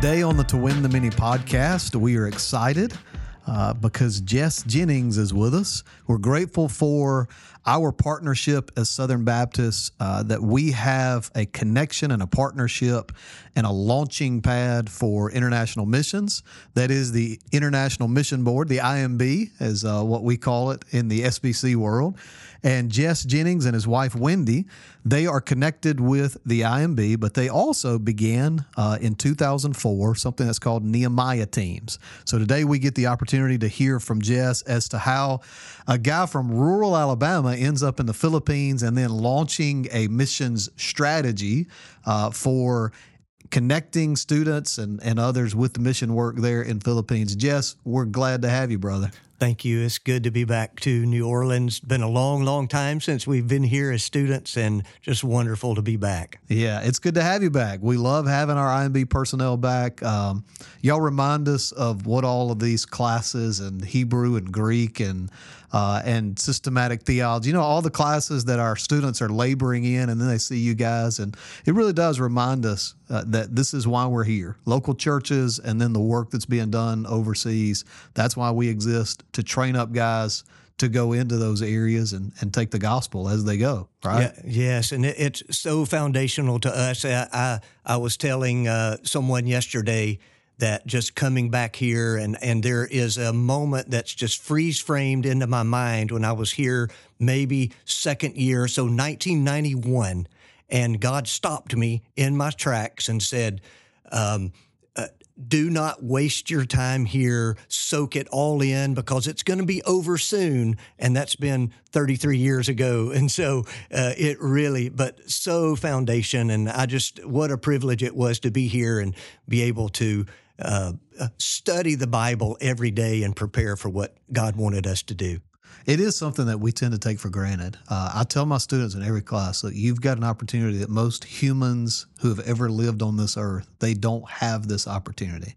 Today on the To Win the Many podcast, we are excited uh, because Jess Jennings is with us. We're grateful for our partnership as Southern Baptists, uh, that we have a connection and a partnership and a launching pad for international missions. That is the International Mission Board, the IMB, is uh, what we call it in the SBC world. And Jess Jennings and his wife Wendy, they are connected with the IMB, but they also began uh, in 2004 something that's called Nehemiah Teams. So today we get the opportunity to hear from Jess as to how a guy from rural Alabama ends up in the Philippines and then launching a missions strategy uh, for connecting students and, and others with the mission work there in Philippines. Jess, we're glad to have you, brother. Thank you. It's good to be back to New Orleans. Been a long, long time since we've been here as students, and just wonderful to be back. Yeah, it's good to have you back. We love having our IMB personnel back. Um, y'all remind us of what all of these classes and Hebrew and Greek and uh, and systematic theology. You know, all the classes that our students are laboring in, and then they see you guys, and it really does remind us uh, that this is why we're here. Local churches, and then the work that's being done overseas. That's why we exist to train up guys to go into those areas and, and take the gospel as they go, right? Yeah, yes, and it, it's so foundational to us. I I, I was telling uh, someone yesterday that just coming back here and and there is a moment that's just freeze framed into my mind when I was here maybe second year so 1991 and God stopped me in my tracks and said um, uh, do not waste your time here. Soak it all in because it's going to be over soon. And that's been 33 years ago. And so uh, it really, but so foundation. And I just, what a privilege it was to be here and be able to uh, study the Bible every day and prepare for what God wanted us to do. It is something that we tend to take for granted. Uh, I tell my students in every class that you've got an opportunity that most humans who have ever lived on this earth they don't have this opportunity.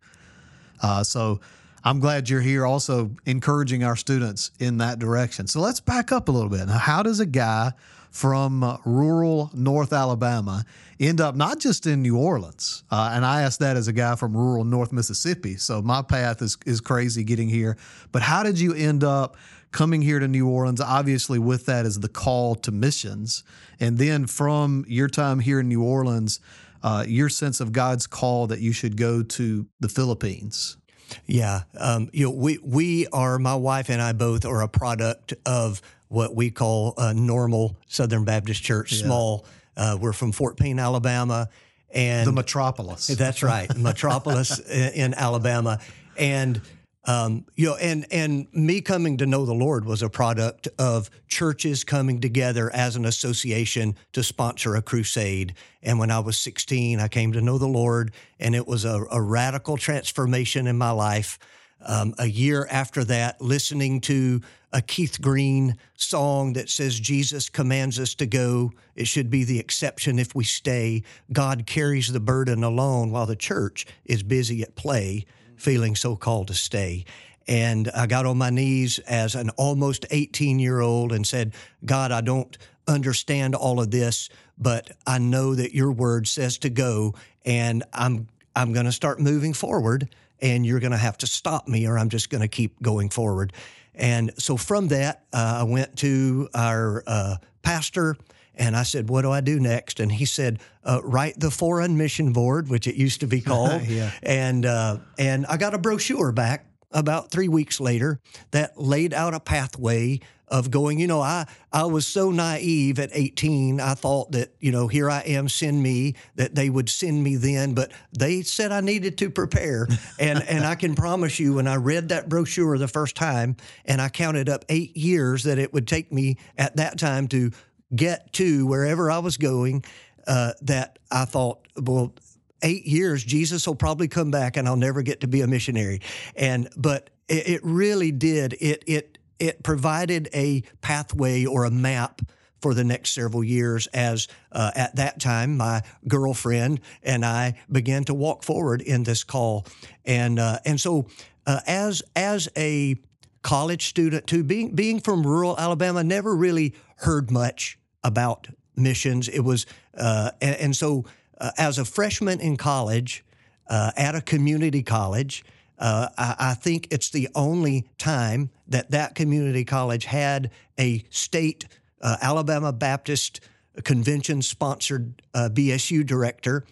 Uh, so I'm glad you're here, also encouraging our students in that direction. So let's back up a little bit. Now, how does a guy from uh, rural North Alabama end up not just in New Orleans. Uh, and I asked that as a guy from rural North Mississippi. So my path is, is crazy getting here. But how did you end up coming here to New Orleans? Obviously, with that is the call to missions. And then from your time here in New Orleans, uh, your sense of God's call that you should go to the Philippines. Yeah, um, you know, we we are my wife and I both are a product of what we call a normal Southern Baptist Church, yeah. small. Uh, we're from Fort Payne, Alabama, and the metropolis. That's right, metropolis in, in Alabama, and um, you know, and and me coming to know the Lord was a product of churches coming together as an association to sponsor a crusade. And when I was 16, I came to know the Lord, and it was a, a radical transformation in my life. Um, a year after that, listening to a Keith Green song that says, Jesus commands us to go. It should be the exception if we stay. God carries the burden alone while the church is busy at play, feeling so called to stay. And I got on my knees as an almost 18 year old and said, God, I don't understand all of this, but I know that your word says to go, and I'm I'm going to start moving forward, and you're going to have to stop me, or I'm just going to keep going forward. And so from that, uh, I went to our uh, pastor and I said, What do I do next? And he said, uh, Write the Foreign Mission Board, which it used to be called. yeah. And, uh, and I got a brochure back about three weeks later that laid out a pathway of going, you know, I, I was so naive at 18. I thought that, you know, here I am, send me, that they would send me then, but they said I needed to prepare. and, and I can promise you, when I read that brochure the first time and I counted up eight years that it would take me at that time to get to wherever I was going, uh, that I thought, well, eight years, Jesus will probably come back and I'll never get to be a missionary. And, but it, it really did. It, it, it provided a pathway or a map for the next several years as uh, at that time my girlfriend and I began to walk forward in this call and uh, and so uh, as as a college student too being being from rural Alabama never really heard much about missions it was uh, and, and, so uh, as a freshman in college uh, at a community college. Uh, I, I, think it's the only time that that community college had a state uh, Alabama Baptist convention sponsored uh, BSU director.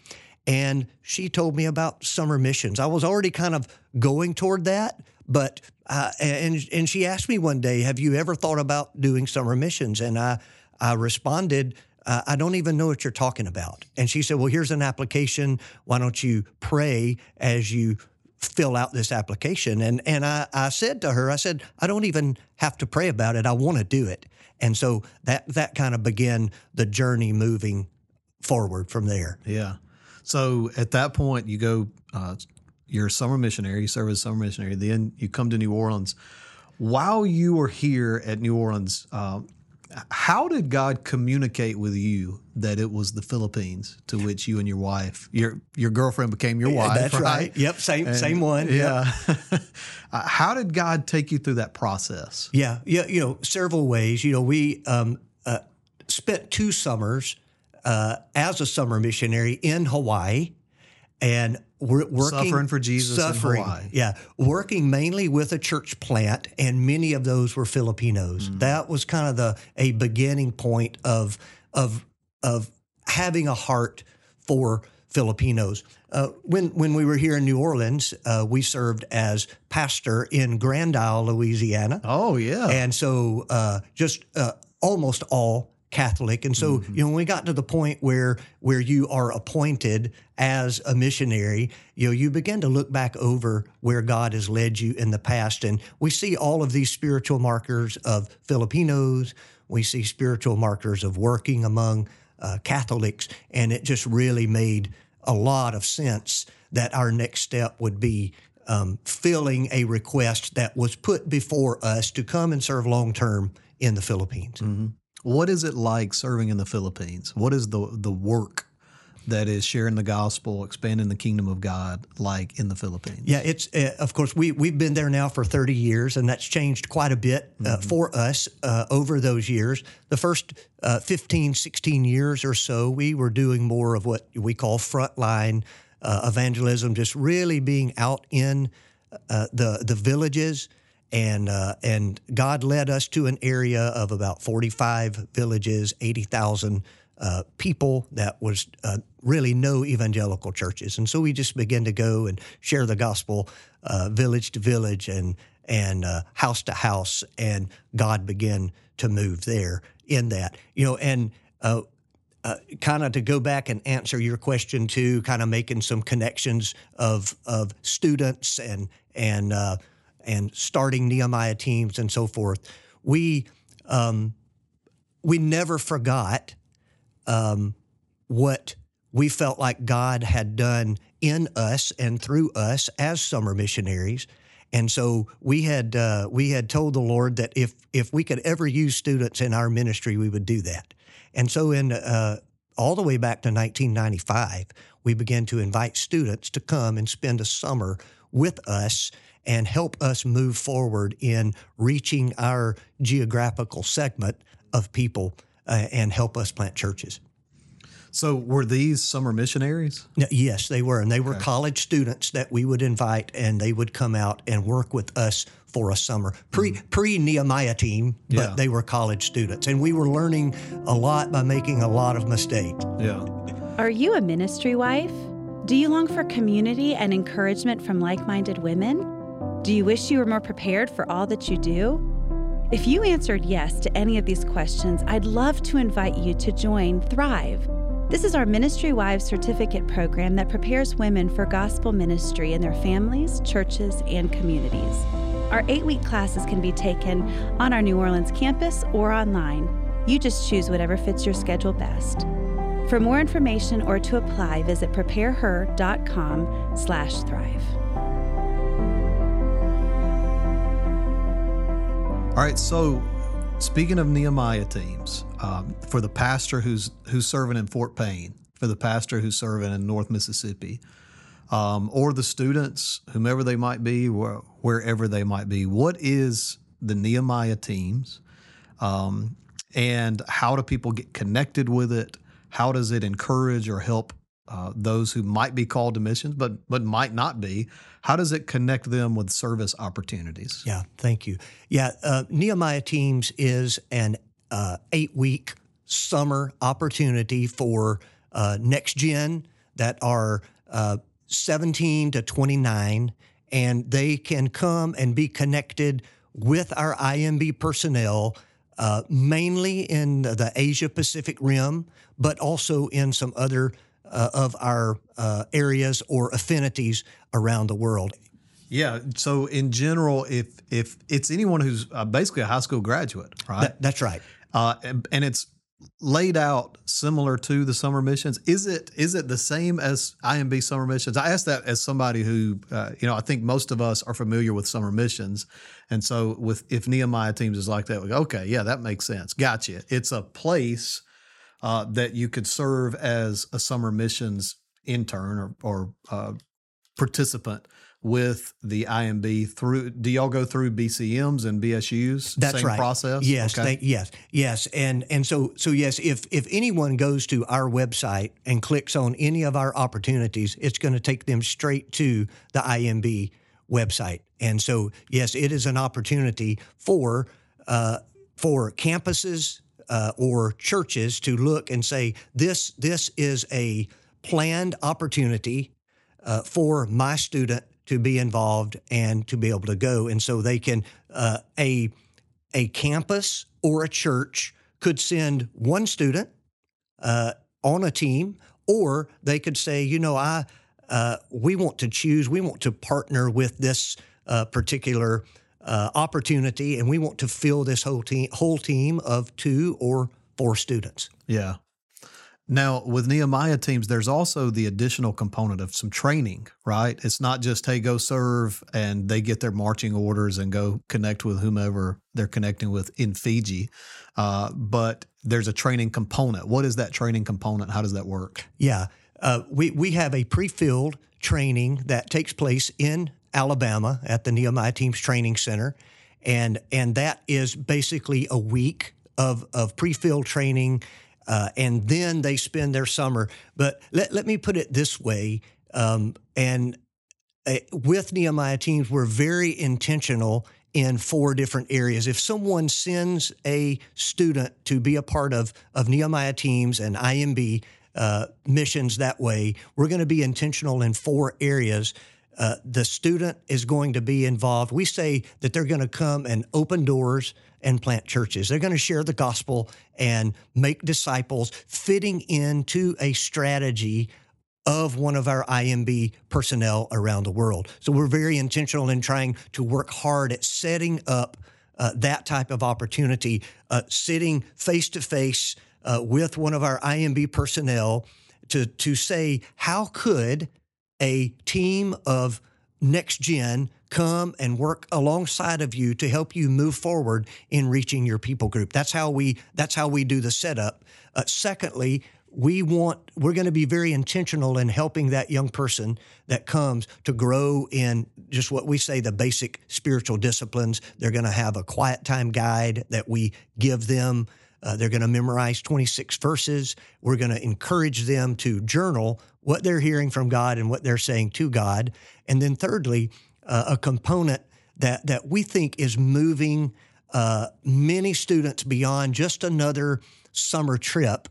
And she told me about summer missions. I was already kind of going toward that, but uh, and and she asked me one day, "Have you ever thought about doing summer missions?" And I I responded, uh, I don't even know what you're talking about. And she said, Well, here's an application. Why don't you pray as you fill out this application? And, and I, I said to her, I said, I don't even have to pray about it. I want to do it. And so that, that kind of began the journey moving forward from there. Yeah. So at that point, you go, uh, you're a summer missionary, you serve as a summer missionary, then you come to New Orleans. While you were here at New Orleans, uh, how did God communicate with you that it was the Philippines to which you and your wife, your your girlfriend became your wife? That's right. right. Yep, same and, same one. Yeah. Yep. how did God take you through that process? Yeah, yeah. You know, several ways. You know, we um, uh, spent two summers uh, as a summer missionary in Hawaii, and working suffering for Jesus suffering, Yeah, working mainly with a church plant, and many of those were Filipinos. Mm. That was kind of the a beginning point of of of having a heart for Filipinos. Uh, when when we were here in New Orleans, uh, we served as pastor in Grand Isle, Louisiana. Oh yeah, and so uh, just uh, almost all Catholic. And so, mm-hmm. you know, when we got to the point where where you are appointed as a missionary, you know, you begin to look back over where God has led you in the past. And we see all of these spiritual markers of Filipinos. We see spiritual markers of working among uh, Catholics. And it just really made a lot of sense that our next step would be um, filling a request that was put before us to come and serve long term in the Philippines. Mm-hmm. What is it like serving in the Philippines? What is the the work that is sharing the gospel, expanding the kingdom of God like in the Philippines? Yeah, it's uh, of course we we've been there now for 30 years and that's changed quite a bit uh, mm-hmm. for us uh, over those years. The first uh, 15, 16 years or so, we were doing more of what we call frontline uh, evangelism, just really being out in uh, the the villages and uh, and God led us to an area of about 45 villages, 80,000 uh, people that was uh, really no evangelical churches, and so we just began to go and share the gospel, uh, village to village and and uh, house to house, and God began to move there in that, you know, and. Uh, kind of to go back and answer your question too, kind of making some connections of of students and and and starting Nehemiah teams and so forth, we um, we never forgot um, what we felt like God had done in us and through us as summer missionaries. And so we had uh, we had told the Lord that if if we could ever use students in our ministry, we would do that. And so in uh, all the way back to 1995, we began to invite students to come and spend a summer with us and help us move forward in reaching our geographical segment of people uh, and help us plant churches. So, were these summer missionaries? Yes, they were. And they were okay. college students that we would invite, and they would come out and work with us for a summer. Pre mm. pre Nehemiah team, but yeah. they were college students. And we were learning a lot by making a lot of mistakes. Yeah. Are you a ministry wife? Do you long for community and encouragement from like minded women? Do you wish you were more prepared for all that you do? If you answered yes to any of these questions, I'd love to invite you to join Thrive. This is our Ministry Wives Certificate program that prepares women for gospel ministry in their families, churches, and communities. Our eight week classes can be taken on our New Orleans campus or online. You just choose whatever fits your schedule best. For more information or to apply, visit prepareher.com slash thrive. All right, so speaking of Nehemiah teams, um, for the pastor who's who's serving in Fort Payne, for the pastor who's serving in North Mississippi, um, or the students, whomever they might be, wh- wherever they might be, what is the Nehemiah teams, um, and how do people get connected with it? How does it encourage or help uh, those who might be called to missions, but but might not be? How does it connect them with service opportunities? Yeah, thank you. Yeah, uh, Nehemiah Teams is an uh, eight week summer opportunity for uh, next gen that are uh, 17 to 29, and they can come and be connected with our IMB personnel. Uh, mainly in the Asia Pacific rim, but also in some other uh, of our uh, areas or affinities around the world. Yeah. So in general, if if it's anyone who's uh, basically a high school graduate, right? That, that's right. Uh, and, and it's laid out similar to the summer missions. Is it is it the same as IMB summer missions? I ask that as somebody who uh, you know I think most of us are familiar with summer missions, and so with if Nehemiah teams is like that, we go, okay, yeah, that makes sense. Gotcha. It's a place uh, that you could serve as a summer missions intern or, or uh, participant with the IMB through do y'all go through BCMs and BSUs that's same right. process? Yes okay. thank, yes yes. And and so so yes if if anyone goes to our website and clicks on any of our opportunities it's going to take them straight to the IMB website. And so yes it is an opportunity for uh, for campuses uh, or churches to look and say this this is a planned opportunity uh, for my student to be involved and to be able to go. And so they can uh, a a campus or a church could send one student uh, on a team, or they could say, you know, I uh, we want to choose, we want to partner with this uh, particular uh, opportunity, and we want to fill this whole team whole team of two or four students. Yeah, now, with Nehemiah teams, there's also the additional component of some training, right? It's not just, hey, go serve and they get their marching orders and go connect with whomever they're connecting with in Fiji, uh, but there's a training component. What is that training component? How does that work? Yeah. Uh, we, we have a pre field training that takes place in Alabama at the Nehemiah Teams Training Center. And, and that is basically a week of, of pre field training uh, and then they spend their summer. But let, let me put it this way, um, and uh, with Nehemiah teams, we're very intentional in four different areas. If someone sends a student to be a part of, of Nehemiah teams and IMB uh, missions that way, we're going to be intentional in four areas. Uh, the student is going to be involved. We say that they're going to come and open doors and plant churches. They're going to share the gospel and make disciples, fitting into a strategy of one of our IMB personnel around the world. So we're very intentional in trying to work hard at setting up uh, that type of opportunity, uh, sitting face to face with one of our IMB personnel to to say how could a team of next gen come and work alongside of you to help you move forward in reaching your people group. That's how we that's how we do the setup. Uh, secondly, we want we're going to be very intentional in helping that young person that comes to grow in just what we say the basic spiritual disciplines. They're going to have a quiet time guide that we give them. Uh, they're going to memorize 26 verses. We're going to encourage them to journal what they're hearing from God and what they're saying to God. And then, thirdly, uh, a component that, that we think is moving uh, many students beyond just another summer trip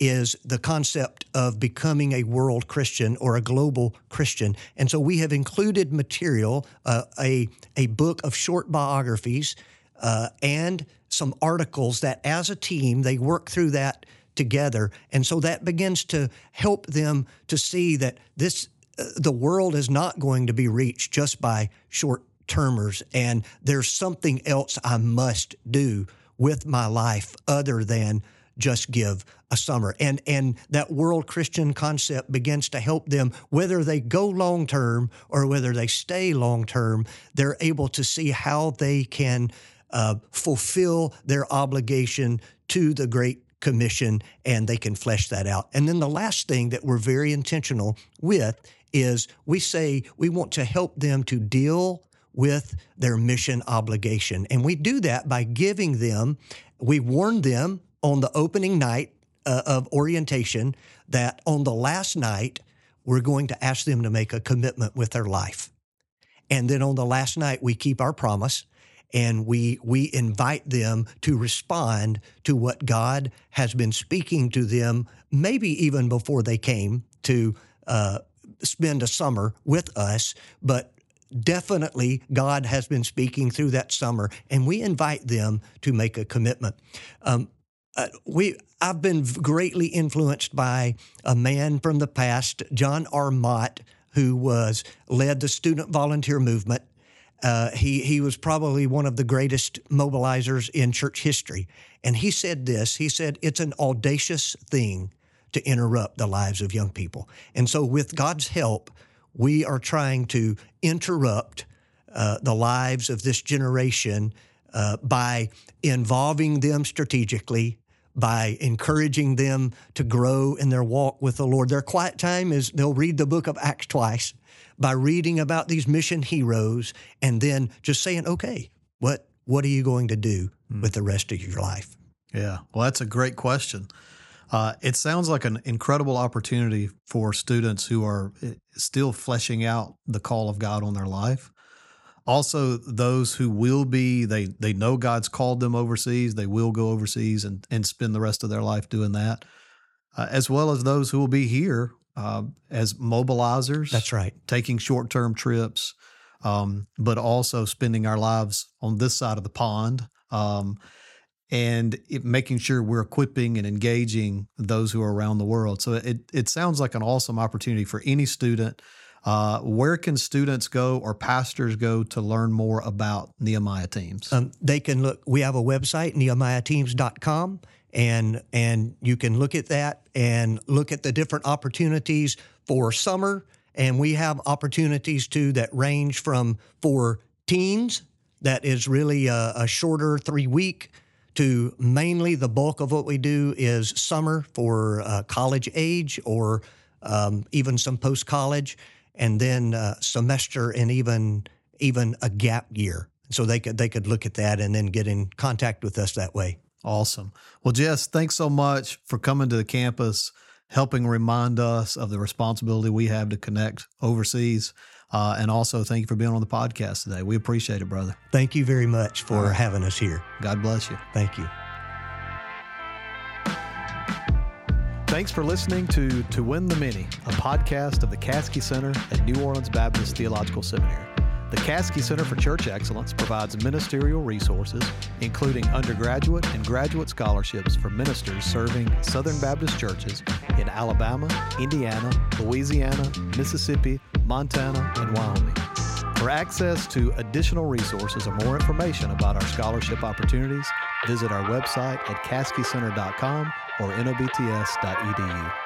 is the concept of becoming a world Christian or a global Christian. And so we have included material, uh, a, a book of short biographies, uh, and some articles that as a team they work through that together. And so that begins to help them to see that this uh, the world is not going to be reached just by short termers and there's something else I must do with my life other than just give a summer. And and that world Christian concept begins to help them whether they go long term or whether they stay long term, they're able to see how they can uh, fulfill their obligation to the Great Commission and they can flesh that out. And then the last thing that we're very intentional with is we say we want to help them to deal with their mission obligation. And we do that by giving them, we warn them on the opening night uh, of orientation that on the last night, we're going to ask them to make a commitment with their life. And then on the last night, we keep our promise and we we invite them to respond to what God has been speaking to them, maybe even before they came to uh, spend a summer with us, but definitely God has been speaking through that summer, and we invite them to make a commitment. Um, uh, we I've been greatly influenced by a man from the past, John R. Mott, who was led the student volunteer movement uh, he he was probably one of the greatest mobilizers in church history, and he said this. He said it's an audacious thing to interrupt the lives of young people, and so with God's help, we are trying to interrupt uh, the lives of this generation uh, by involving them strategically, by encouraging them to grow in their walk with the Lord. Their quiet time is they'll read the book of Acts twice by reading about these mission heroes and then just saying, okay, what what are you going to do mm. with the rest of your life? Yeah, well, that's a great question. Uh, it sounds like an incredible opportunity for students who are eh, still fleshing out the call of God on their life. Also, those who will be, they they know God's called them overseas. They will go overseas and, and spend the rest of their life doing that, uh, as well as those who will be here uh, as mobilizers. That's right. Taking short term trips, um, but also spending our lives on this side of the pond. Um, and it, making sure we're equipping and engaging those who are around the world. So it, it sounds like an awesome opportunity for any student. Uh, where can students go or pastors go to learn more about Nehemiah Teams? Um, they can look, we have a website, nehemiahteams.com, and and you can look at that and look at the different opportunities for summer and we have opportunities too that range from for teens that is really a, a shorter three week to mainly the bulk of what we do is summer for uh, college age or um, even some post college and then uh, semester and even even a gap year so they could they could look at that and then get in contact with us that way Awesome. Well, Jess, thanks so much for coming to the campus, helping remind us of the responsibility we have to connect overseas. Uh, and also, thank you for being on the podcast today. We appreciate it, brother. Thank you very much for right. having us here. God bless you. Thank you. Thanks for listening to To Win the Many, a podcast of the Caskey Center at New Orleans Baptist Theological Seminary. The Caskey Center for Church Excellence provides ministerial resources, including undergraduate and graduate scholarships for ministers serving Southern Baptist churches in Alabama, Indiana, Louisiana, Mississippi, Montana, and Wyoming. For access to additional resources or more information about our scholarship opportunities, visit our website at caskeycenter.com or nobts.edu.